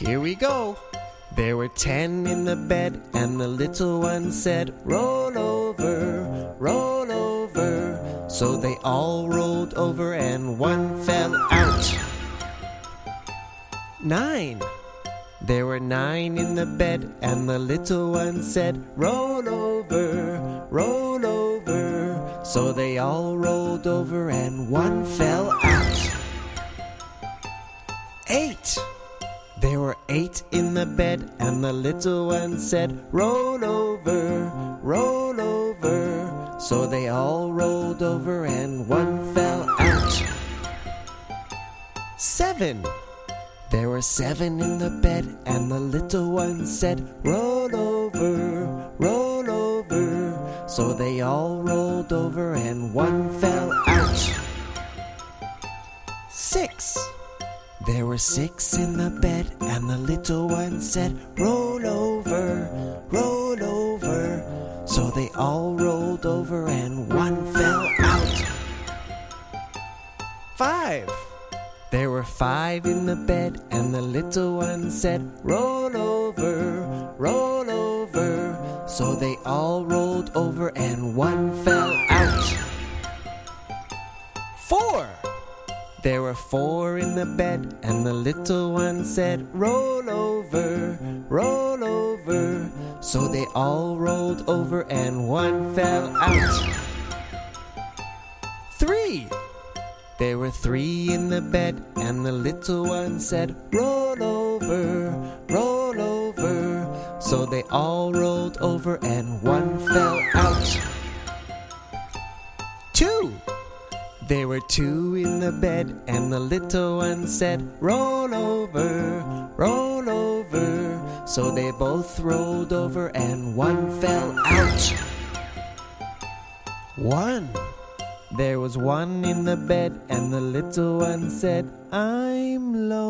Here we go. There were ten in the bed, and the little one said, Roll over, roll over. So they all rolled over, and one fell out. Nine. There were nine in the bed, and the little one said, Roll over, roll over. So they all rolled over, and one fell out. Eight. There were eight in the bed, and the little one said, Roll over, roll over. So they all rolled over, and one fell out. Seven. There were seven in the bed, and the little one said, Roll over, roll over. So they all rolled over, and one fell out. Six. There were six in the bed, and the little one said, Roll over, roll over. So they all rolled over, and one fell out. Five. There were five in the bed, and the little one said, Roll over, roll over. So they all rolled over, and one fell out. Four. There were four in the bed, and the little one said, Roll over, roll over. So they all rolled over, and one fell out. Three. There were three in the bed, and the little one said, Roll over, roll over. So they all rolled over, and one fell out. Two. There were two in the bed, and the little one said, Roll over, roll over. So they both rolled over, and one fell out. One. There was one in the bed, and the little one said, I'm lonely.